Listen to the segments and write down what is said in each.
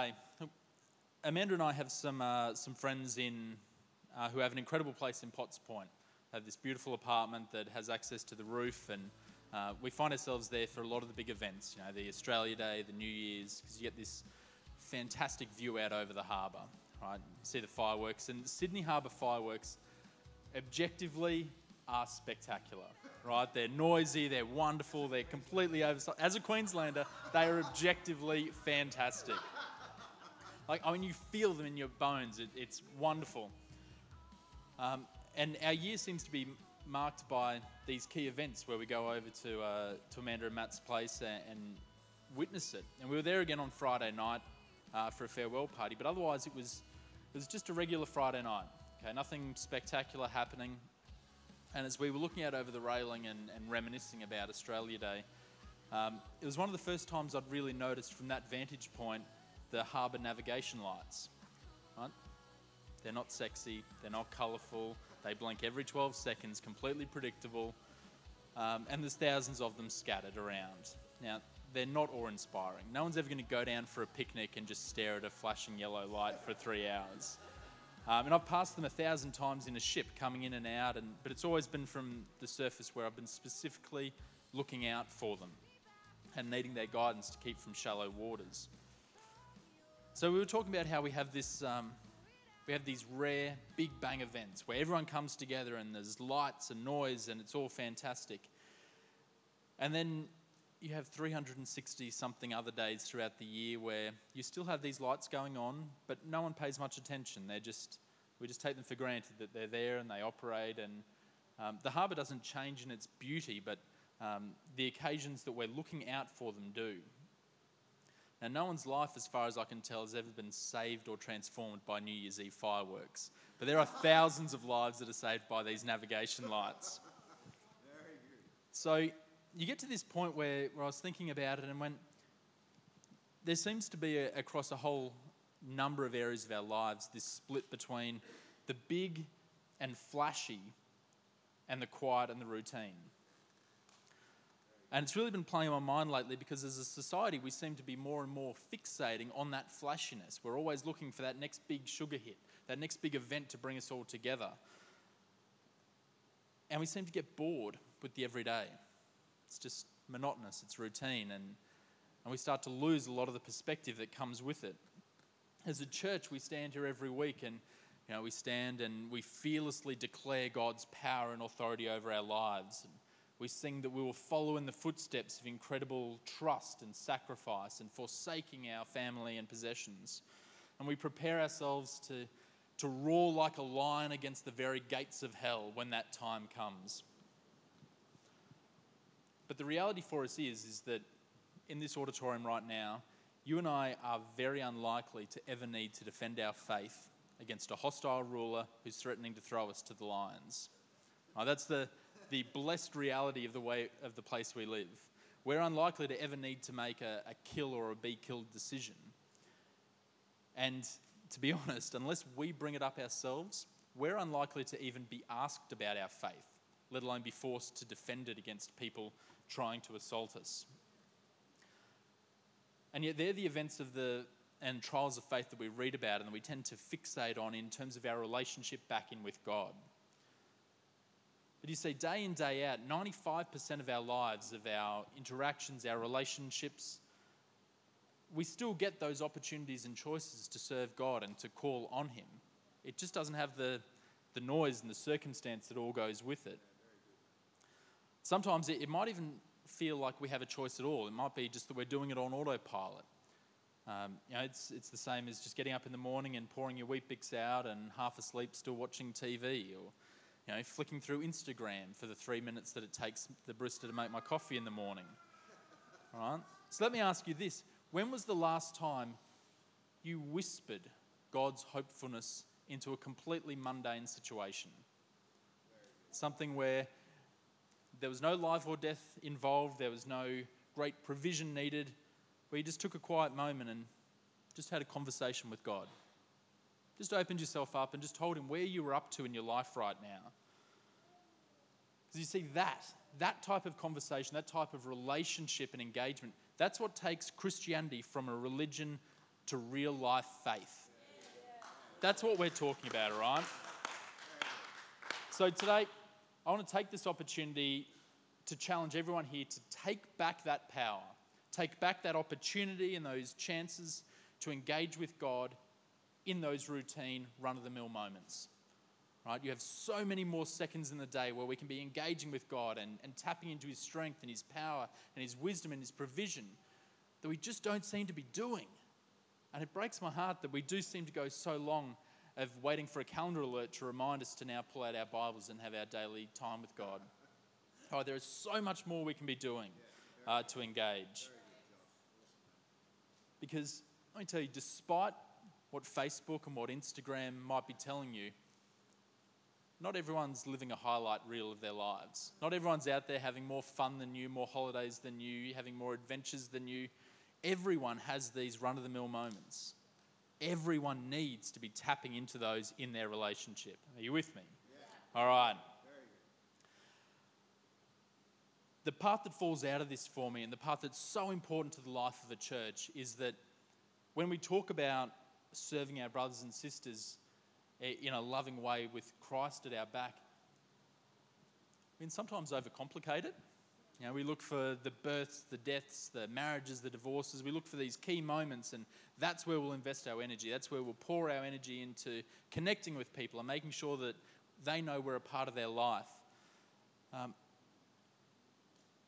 today. Amanda and I have some, uh, some friends in, uh, who have an incredible place in Potts Point. They have this beautiful apartment that has access to the roof, and uh, we find ourselves there for a lot of the big events, you know, the Australia Day, the New Year's, because you get this fantastic view out over the harbour, right? See the fireworks, and Sydney Harbour fireworks objectively are spectacular, right? They're noisy, they're wonderful, they're completely oversized. As a Queenslander, they are objectively fantastic. Like, I mean, you feel them in your bones. It, it's wonderful. Um, and our year seems to be marked by these key events where we go over to, uh, to Amanda and Matt's place and, and, witness it. And we were there again on Friday night uh, for a farewell party, but otherwise it was, it was just a regular Friday night. Okay, nothing spectacular happening. And as we were looking out over the railing and, and reminiscing about Australia Day, um, it was one of the first times I'd really noticed from that vantage point the harbour navigation lights. Right? They're not sexy, they're not colourful, they blink every 12 seconds, completely predictable, um, and there's thousands of them scattered around. Now, they're not awe inspiring. No one's ever going to go down for a picnic and just stare at a flashing yellow light for three hours. Um, and I've passed them a thousand times in a ship coming in and out, and, but it's always been from the surface where I've been specifically looking out for them and needing their guidance to keep from shallow waters. So we were talking about how we have this, um, we have these rare big bang events where everyone comes together and there's lights and noise and it's all fantastic. And then you have 360 something other days throughout the year where you still have these lights going on, but no one pays much attention. They're just, we just take them for granted that they're there and they operate. And um, the harbour doesn't change in its beauty, but um, the occasions that we're looking out for them do. Now, no one's life, as far as I can tell, has ever been saved or transformed by New Year's Eve fireworks. But there are thousands of lives that are saved by these navigation lights. So you get to this point where, where I was thinking about it and went, there seems to be a, across a whole number of areas of our lives this split between the big and flashy and the quiet and the routine. And it's really been playing on my mind lately because as a society, we seem to be more and more fixating on that flashiness. We're always looking for that next big sugar hit, that next big event to bring us all together. And we seem to get bored with the everyday. It's just monotonous, it's routine, and, and we start to lose a lot of the perspective that comes with it. As a church, we stand here every week and you know, we stand and we fearlessly declare God's power and authority over our lives. And we sing that we will follow in the footsteps of incredible trust and sacrifice and forsaking our family and possessions. And we prepare ourselves to, to roar like a lion against the very gates of hell when that time comes. But the reality for us is, is that in this auditorium right now, you and I are very unlikely to ever need to defend our faith against a hostile ruler who's threatening to throw us to the lions. Now, that's the, the blessed reality of the way of the place we live. We're unlikely to ever need to make a, a kill or a be killed decision. And to be honest, unless we bring it up ourselves, we're unlikely to even be asked about our faith, let alone be forced to defend it against people trying to assault us. And yet, they're the events of the and trials of faith that we read about and that we tend to fixate on in terms of our relationship back in with God. But you see, day in, day out, 95% of our lives, of our interactions, our relationships, we still get those opportunities and choices to serve God and to call on Him. It just doesn't have the, the noise and the circumstance that all goes with it. Sometimes it, it might even feel like we have a choice at all. It might be just that we're doing it on autopilot. Um, you know, it's, it's the same as just getting up in the morning and pouring your Weet-Bix out and half asleep still watching TV or you know, flicking through Instagram for the three minutes that it takes the barista to make my coffee in the morning. All right? So let me ask you this when was the last time you whispered God's hopefulness into a completely mundane situation? Something where there was no life or death involved, there was no great provision needed, where you just took a quiet moment and just had a conversation with God. Just opened yourself up and just told Him where you were up to in your life right now. Because you see, that, that type of conversation, that type of relationship and engagement, that's what takes Christianity from a religion to real life faith. That's what we're talking about, all right? So today, I want to take this opportunity to challenge everyone here to take back that power, take back that opportunity and those chances to engage with God in those routine, run of the mill moments. Right? You have so many more seconds in the day where we can be engaging with God and, and tapping into His strength and His power and His wisdom and His provision that we just don't seem to be doing. And it breaks my heart that we do seem to go so long of waiting for a calendar alert to remind us to now pull out our Bibles and have our daily time with God. Oh, there is so much more we can be doing uh, to engage. Because let me tell you, despite what Facebook and what Instagram might be telling you, not everyone's living a highlight reel of their lives. Not everyone's out there having more fun than you, more holidays than you, having more adventures than you. Everyone has these run of the mill moments. Everyone needs to be tapping into those in their relationship. Are you with me? Yeah. All right. The part that falls out of this for me, and the part that's so important to the life of a church, is that when we talk about serving our brothers and sisters, in a loving way with Christ at our back, I mean, sometimes overcomplicate it. You know, we look for the births, the deaths, the marriages, the divorces. We look for these key moments, and that's where we'll invest our energy. That's where we'll pour our energy into connecting with people and making sure that they know we're a part of their life. Um,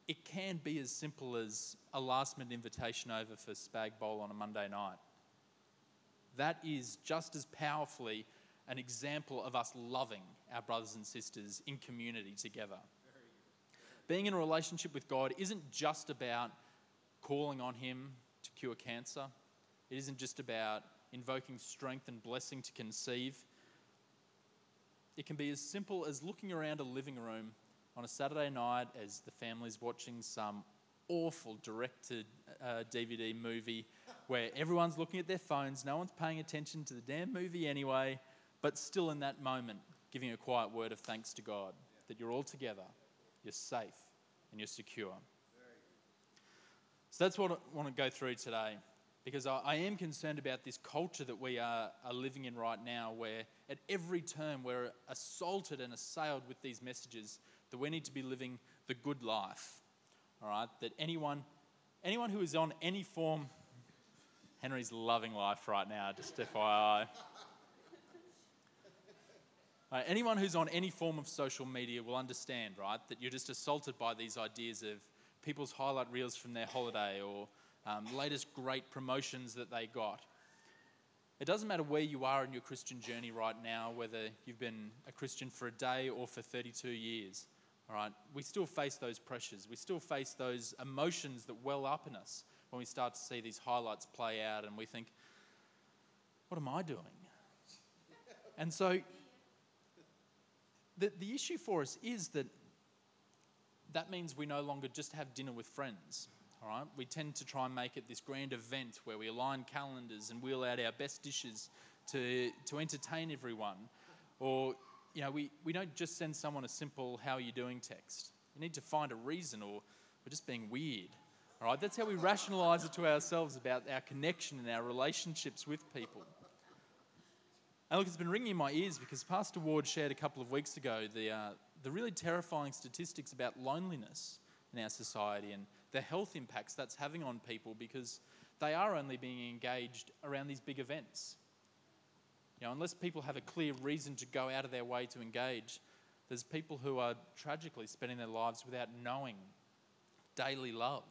it can be as simple as a last minute invitation over for Spag Bowl on a Monday night. That is just as powerfully an example of us loving our brothers and sisters in community together. Being in a relationship with God isn't just about calling on Him to cure cancer, it isn't just about invoking strength and blessing to conceive. It can be as simple as looking around a living room on a Saturday night as the family's watching some awful directed uh, DVD movie where everyone's looking at their phones, no one's paying attention to the damn movie anyway, but still in that moment, giving a quiet word of thanks to God that you're all together, you're safe, and you're secure. So that's what I want to go through today because I, I, am concerned about this culture that we are, are living in right now, where at every turn we're assaulted and assailed with these messages that we need to be living the good life. All right, that anyone, anyone who is on any form, Henry's loving life right now, just FYI. Uh, anyone who's on any form of social media will understand, right, that you're just assaulted by these ideas of people's highlight reels from their holiday or um, latest great promotions that they got. It doesn't matter where you are in your Christian journey right now, whether you've been a Christian for a day or for 32 years. All right, we still face those pressures. We still face those emotions that well up in us when we start to see these highlights play out and we think, what am I doing? And so the, the issue for us is that that means we no longer just have dinner with friends. All right, we tend to try and make it this grand event where we align calendars and wheel out our best dishes to, to entertain everyone. Or, you know, we, we don't just send someone a simple, how are you doing text. We need to find a reason or we're just being weird. All right, that's how we rationalize it to ourselves about our connection and our relationships with people. And look, it's been ringing in my ears because Pastor Ward shared a couple of weeks ago the, uh, the really terrifying statistics about loneliness in our society and the health impacts that's having on people because they are only being engaged around these big events. You know, unless people have a clear reason to go out of their way to engage, there's people who are tragically spending their lives without knowing daily love.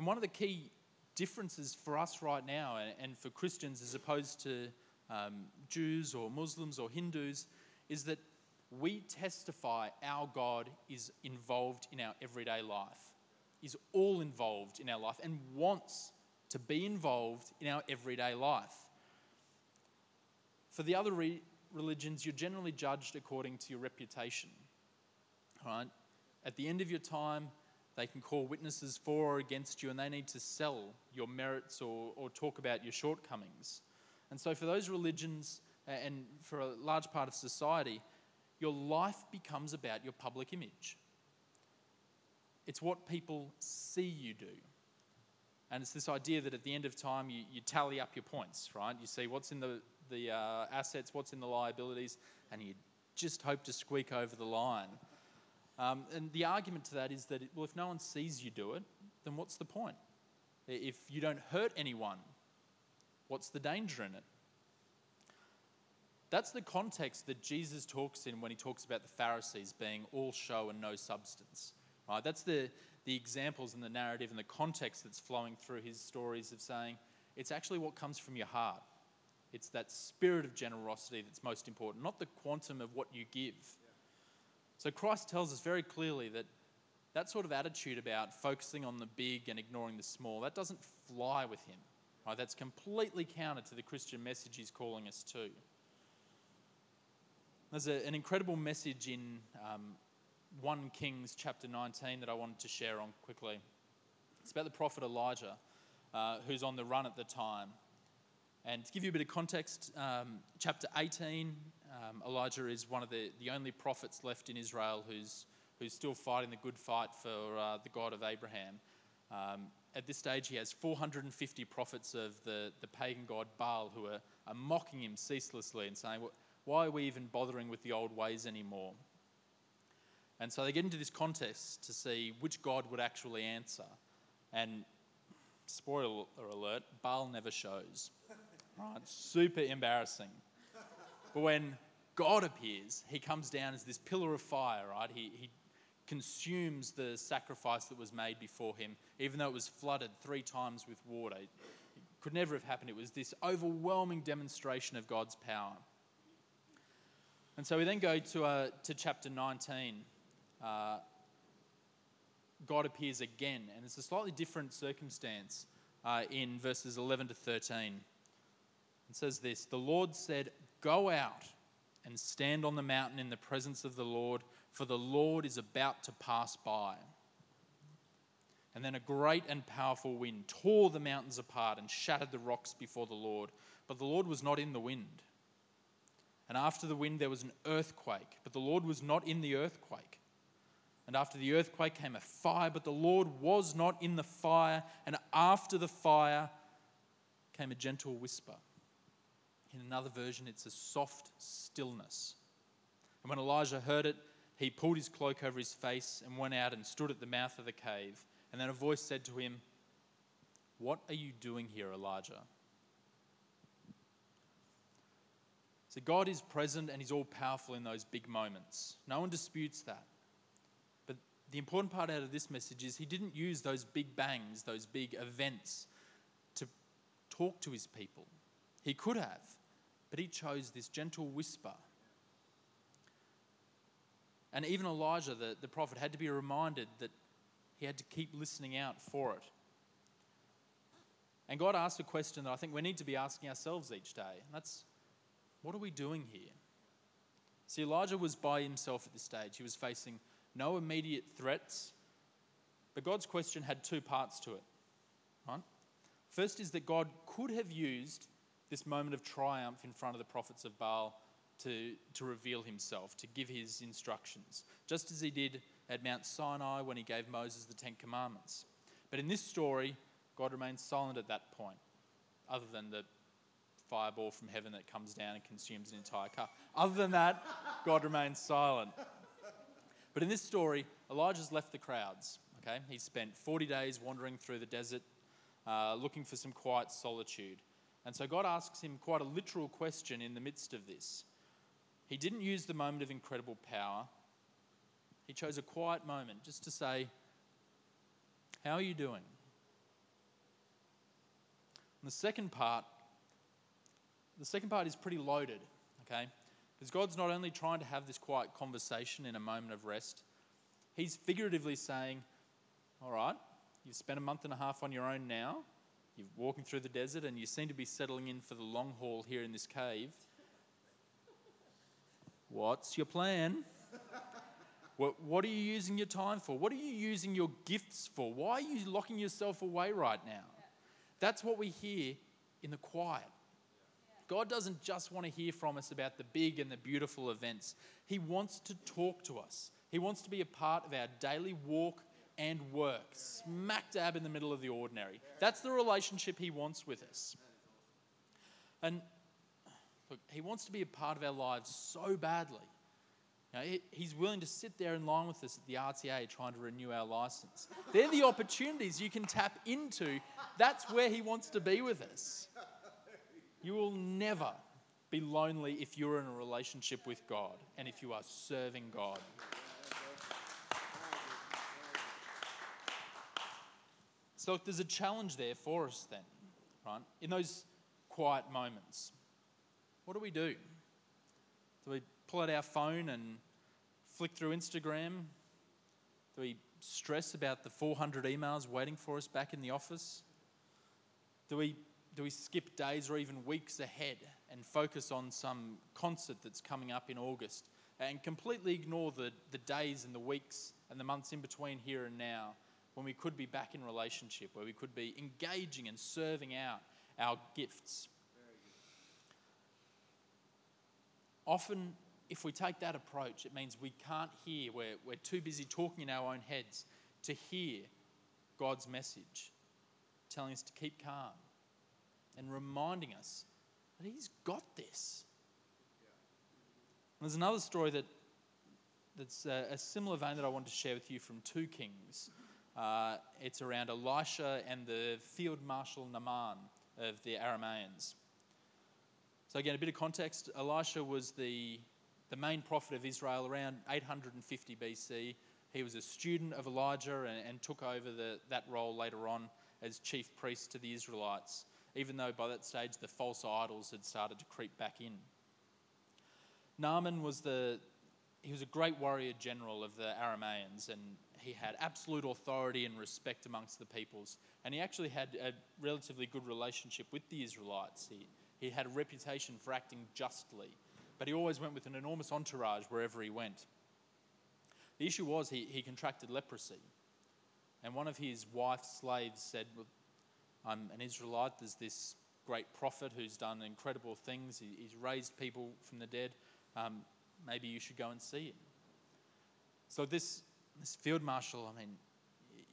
And one of the key differences for us right now and, for Christians as opposed to um, Jews or Muslims or Hindus is that we testify our God is involved in our everyday life, is all involved in our life, and wants to be involved in our everyday life. For the other re- religions, you're generally judged according to your reputation. Right? At the end of your time, they can call witnesses for or against you, and they need to sell your merits or, or talk about your shortcomings. And so, for those religions and for a large part of society, your life becomes about your public image. It's what people see you do. And it's this idea that at the end of time, you, you tally up your points, right? You see what's in the, the uh, assets, what's in the liabilities, and you just hope to squeak over the line. Um, and the argument to that is that, well, if no one sees you do it, then what's the point? If you don't hurt anyone, what's the danger in it? That's the context that Jesus talks in when he talks about the Pharisees being all show and no substance. Right? That's the, the examples and the narrative and the context that's flowing through his stories of saying it's actually what comes from your heart. It's that spirit of generosity that's most important, not the quantum of what you give. So Christ tells us very clearly that that sort of attitude about focusing on the big and ignoring the small, that doesn't fly with him. Right? That's completely counter to the Christian message he's calling us to. There's a, an incredible message in um, 1 Kings chapter 19 that I wanted to share on quickly. It's about the prophet Elijah, uh, who's on the run at the time. And to give you a bit of context, um, chapter 18, um, Elijah is one of the, the only prophets left in Israel who's, who's still fighting the good fight for uh, the God of Abraham. Um, at this stage, he has 450 prophets of the, the pagan god Baal who are, are mocking him ceaselessly and saying, Why are we even bothering with the old ways anymore? And so they get into this contest to see which God would actually answer. And spoiler alert, Baal never shows. Right? Super embarrassing. But when God appears, he comes down as this pillar of fire, right? He, he consumes the sacrifice that was made before him, even though it was flooded three times with water. It could never have happened. It was this overwhelming demonstration of God's power. And so we then go to, uh, to chapter 19. Uh, God appears again, and it's a slightly different circumstance uh, in verses 11 to 13. It says this The Lord said, Go out and stand on the mountain in the presence of the Lord, for the Lord is about to pass by. And then a great and powerful wind tore the mountains apart and shattered the rocks before the Lord. But the Lord was not in the wind. And after the wind, there was an earthquake, but the Lord was not in the earthquake. And after the earthquake came a fire, but the Lord was not in the fire. And after the fire came a gentle whisper. In another version, it's a soft stillness. And when Elijah heard it, he pulled his cloak over his face and went out and stood at the mouth of the cave. And then a voice said to him, What are you doing here, Elijah? So God is present and He's all powerful in those big moments. No one disputes that. But the important part out of this message is He didn't use those big bangs, those big events to talk to His people. He could have. But he chose this gentle whisper. And even Elijah, the, the prophet, had to be reminded that he had to keep listening out for it. And God asked a question that I think we need to be asking ourselves each day. And that's what are we doing here? See, Elijah was by himself at this stage. He was facing no immediate threats. But God's question had two parts to it. Right? First is that God could have used this moment of triumph in front of the prophets of Baal to, to reveal himself, to give his instructions, just as he did at Mount Sinai when he gave Moses the Ten Commandments. But in this story, God remains silent at that point, other than the fireball from heaven that comes down and consumes an entire cup. Other than that, God remains silent. But in this story, Elijah's left the crowds. Okay, he spent 40 days wandering through the desert, uh, looking for some quiet solitude. And so God asks him quite a literal question in the midst of this. He didn't use the moment of incredible power, he chose a quiet moment just to say, How are you doing? And the second part, the second part is pretty loaded, okay? Because God's not only trying to have this quiet conversation in a moment of rest, He's figuratively saying, All right, you've spent a month and a half on your own now. You're walking through the desert and you seem to be settling in for the long haul here in this cave. What's your plan? What, what are you using your time for? What are you using your gifts for? Why are you locking yourself away right now? That's what we hear in the quiet. God doesn't just want to hear from us about the big and the beautiful events, He wants to talk to us. He wants to be a part of our daily walk and work, smack dab in the middle of the ordinary. That's the relationship He wants with us. And look, He wants to be a part of our lives so badly. He's willing to sit there in line with us at the RTA trying to renew our license. They're the opportunities you can tap into. That's where He wants to be with us. You will never be lonely if you're in a relationship with God and if you are serving God. So, look, there's a challenge there for us then, right? In those quiet moments, what do we do? Do we pull out our phone and flick through Instagram? Do we stress about the 400 emails waiting for us back in the office? Do we, do we skip days or even weeks ahead and focus on some concert that's coming up in August and completely ignore the, the days and the weeks and the months in between here and now when we could be back in relationship, where we could be engaging and serving out our gifts. Often, if we take that approach, it means we can't hear, we're, we're too busy talking in our own heads to hear God's message, telling us to keep calm and reminding us that He's got this. And there's another story that, that's a, a similar vein that I want to share with you from 2 Kings. Uh, it's around Elisha and the field marshal Naaman of the Arameans. So, again, a bit of context Elisha was the, the main prophet of Israel around 850 BC. He was a student of Elijah and, and took over the, that role later on as chief priest to the Israelites, even though by that stage the false idols had started to creep back in. Naaman was the he was a great warrior general of the Arameans, and he had absolute authority and respect amongst the peoples. And he actually had a relatively good relationship with the Israelites. He, he had a reputation for acting justly, but he always went with an enormous entourage wherever he went. The issue was he, he contracted leprosy. And one of his wife's slaves said, well, I'm an Israelite. There's this great prophet who's done incredible things. He, he's raised people from the dead. Um, maybe you should go and see him. So this this field marshal, I mean,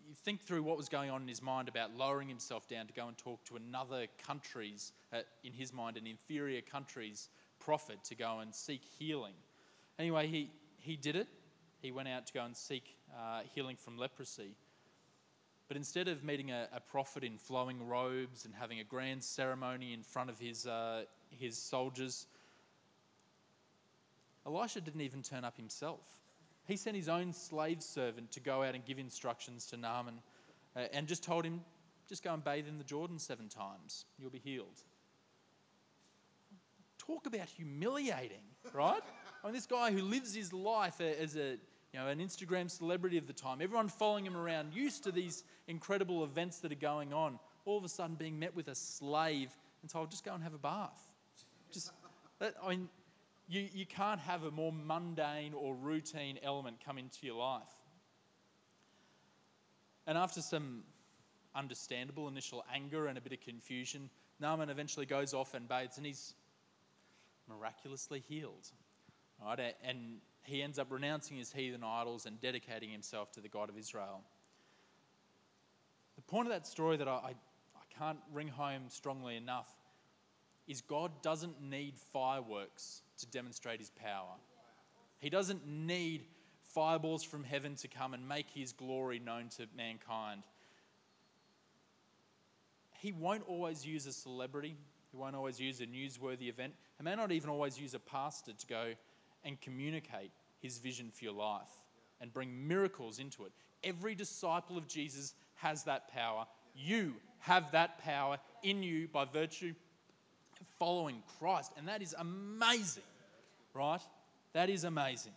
you think through what was going on in his mind about lowering himself down to go and talk to another country's, uh, in his mind, an inferior country's prophet to go and seek healing. Anyway, he, he did it. He went out to go and seek uh, healing from leprosy. But instead of meeting a, a, prophet in flowing robes and having a grand ceremony in front of his, uh, his soldiers, Elisha didn't even turn up himself he sent his own slave servant to go out and give instructions to Naaman uh, and just told him, just go and bathe in the Jordan seven times. You'll be healed. Talk about humiliating, right? I mean, this guy who lives his life as a, you know, an Instagram celebrity of the time, everyone following him around, used to these incredible events that are going on, all of a sudden being met with a slave and told, just go and have a bath. Just, I mean, you, you can't have a more mundane or routine element come into your life. And after some understandable initial anger and a bit of confusion, Naaman eventually goes off and bathes and he's miraculously healed. Right? And he ends up renouncing his heathen idols and dedicating himself to the God of Israel. The point of that story that I, I, I can't ring home strongly enough is God doesn't need fireworks to demonstrate his power. He doesn't need fireballs from heaven to come and make his glory known to mankind. He won't always use a celebrity, he won't always use a newsworthy event. He may not even always use a pastor to go and communicate his vision for your life and bring miracles into it. Every disciple of Jesus has that power. You have that power in you by virtue following Christ. And that is amazing, right? That is amazing.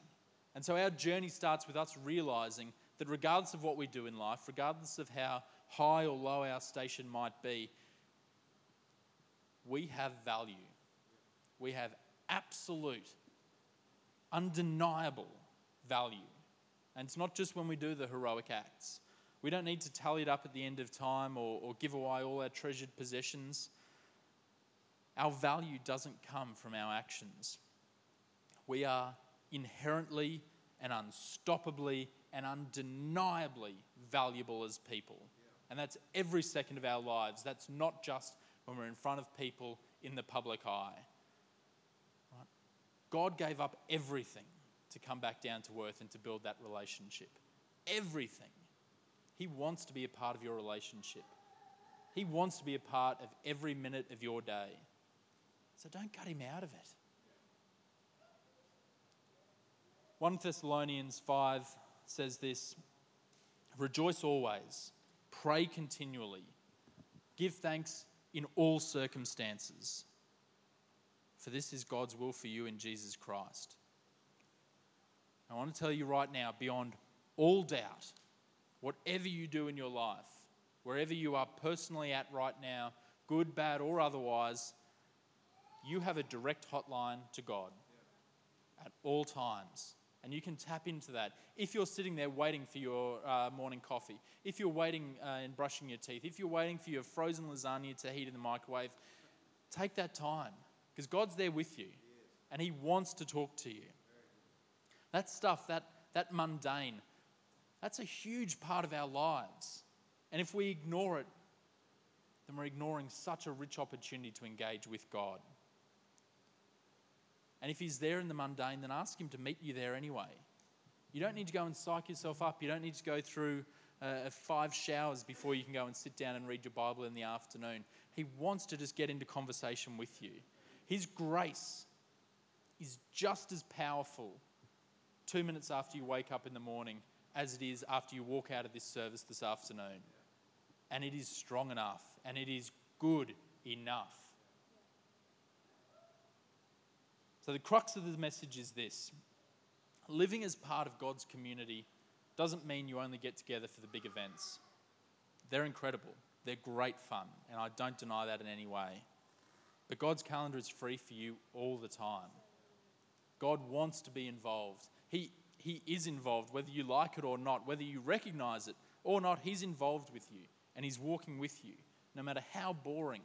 And so our journey starts with us realizing that regardless of what we do in life, regardless of how high or low our station might be, we have value. We have absolute, undeniable value. And it's not just when we do the heroic acts. We don't need to tally it up at the end of time or, or give away all our treasured possessions. Our value doesn't come from our actions. We are inherently and unstoppably and undeniably valuable as people. And that's every second of our lives. That's not just when we're in front of people in the public eye. Right? God gave up everything to come back down to earth and to build that relationship. Everything. He wants to be a part of your relationship. He wants to be a part of every minute of your day. So don't cut him out of it. 1 Thessalonians 5 says this Rejoice always, pray continually, give thanks in all circumstances, for this is God's will for you in Jesus Christ. I want to tell you right now, beyond all doubt, whatever you do in your life, wherever you are personally at right now, good, bad, or otherwise, you have a direct hotline to God at all times. And you can tap into that. If you're sitting there waiting for your uh, morning coffee, if you're waiting uh, and brushing your teeth, if you're waiting for your frozen lasagna to heat in the microwave, take that time because God's there with you and He wants to talk to you. That stuff, that, that mundane, that's a huge part of our lives. And if we ignore it, then we're ignoring such a rich opportunity to engage with God. And if He's there in the mundane, then ask Him to meet you there anyway. You don't need to go and psych yourself up. You don't need to go through uh, five showers before you can go and sit down and read your Bible in the afternoon. He wants to just get into conversation with you. His grace is just as powerful two minutes after you wake up in the morning as it is after you walk out of this service this afternoon. And it is strong enough and it is good enough. So, the crux of the message is this living as part of God's community doesn't mean you only get together for the big events. They're incredible, they're great fun, and I don't deny that in any way. But God's calendar is free for you all the time. God wants to be involved. He, he is involved, whether you like it or not, whether you recognize it or not, He's involved with you and He's walking with you, no matter how boring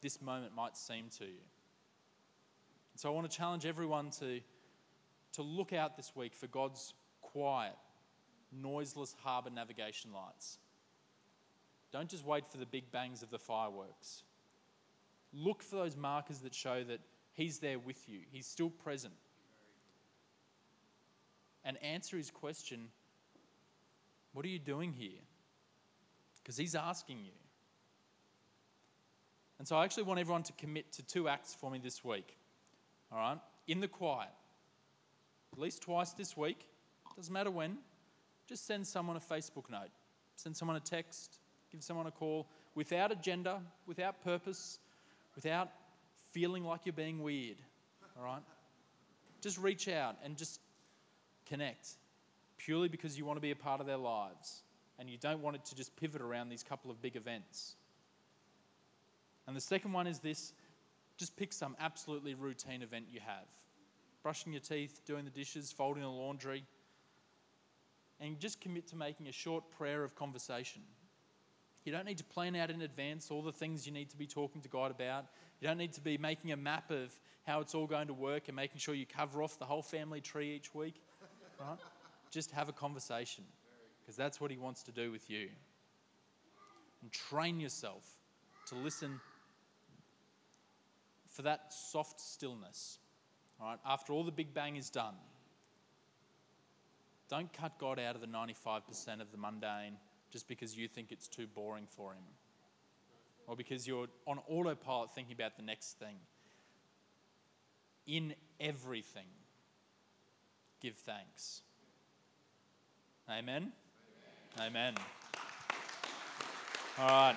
this moment might seem to you. And so I want to challenge everyone to, to look out this week for God's quiet, noiseless harbour navigation lights. Don't just wait for the big bangs of the fireworks. Look for those markers that show that He's there with you, He's still present. And answer His question What are you doing here? Because He's asking you. And so I actually want everyone to commit to two acts for me this week all right, in the quiet, at least twice this week, doesn't matter when, just send someone a Facebook note, send someone a text, give someone a call. Without agenda, without purpose, without feeling like you're being weird, all right? Just reach out and just connect purely because you want to be a part of their lives and you don't want it to just pivot around these couple of big events. And the second one is this just pick some absolutely routine event you have brushing your teeth, doing the dishes, folding the laundry, and just commit to making a short prayer of conversation. You don't need to plan out in advance all the things you need to be talking to God about. You don't need to be making a map of how it's all going to work and making sure you cover off the whole family tree each week. Right? Just have a conversation because that's what He wants to do with you. And train yourself to listen for that soft stillness. All right, after all the big bang is done, don't cut God out of the 95% of the mundane just because you think it's too boring for Him or because you're on autopilot thinking about the next thing. In everything, give thanks. Amen? Amen. Amen. All right.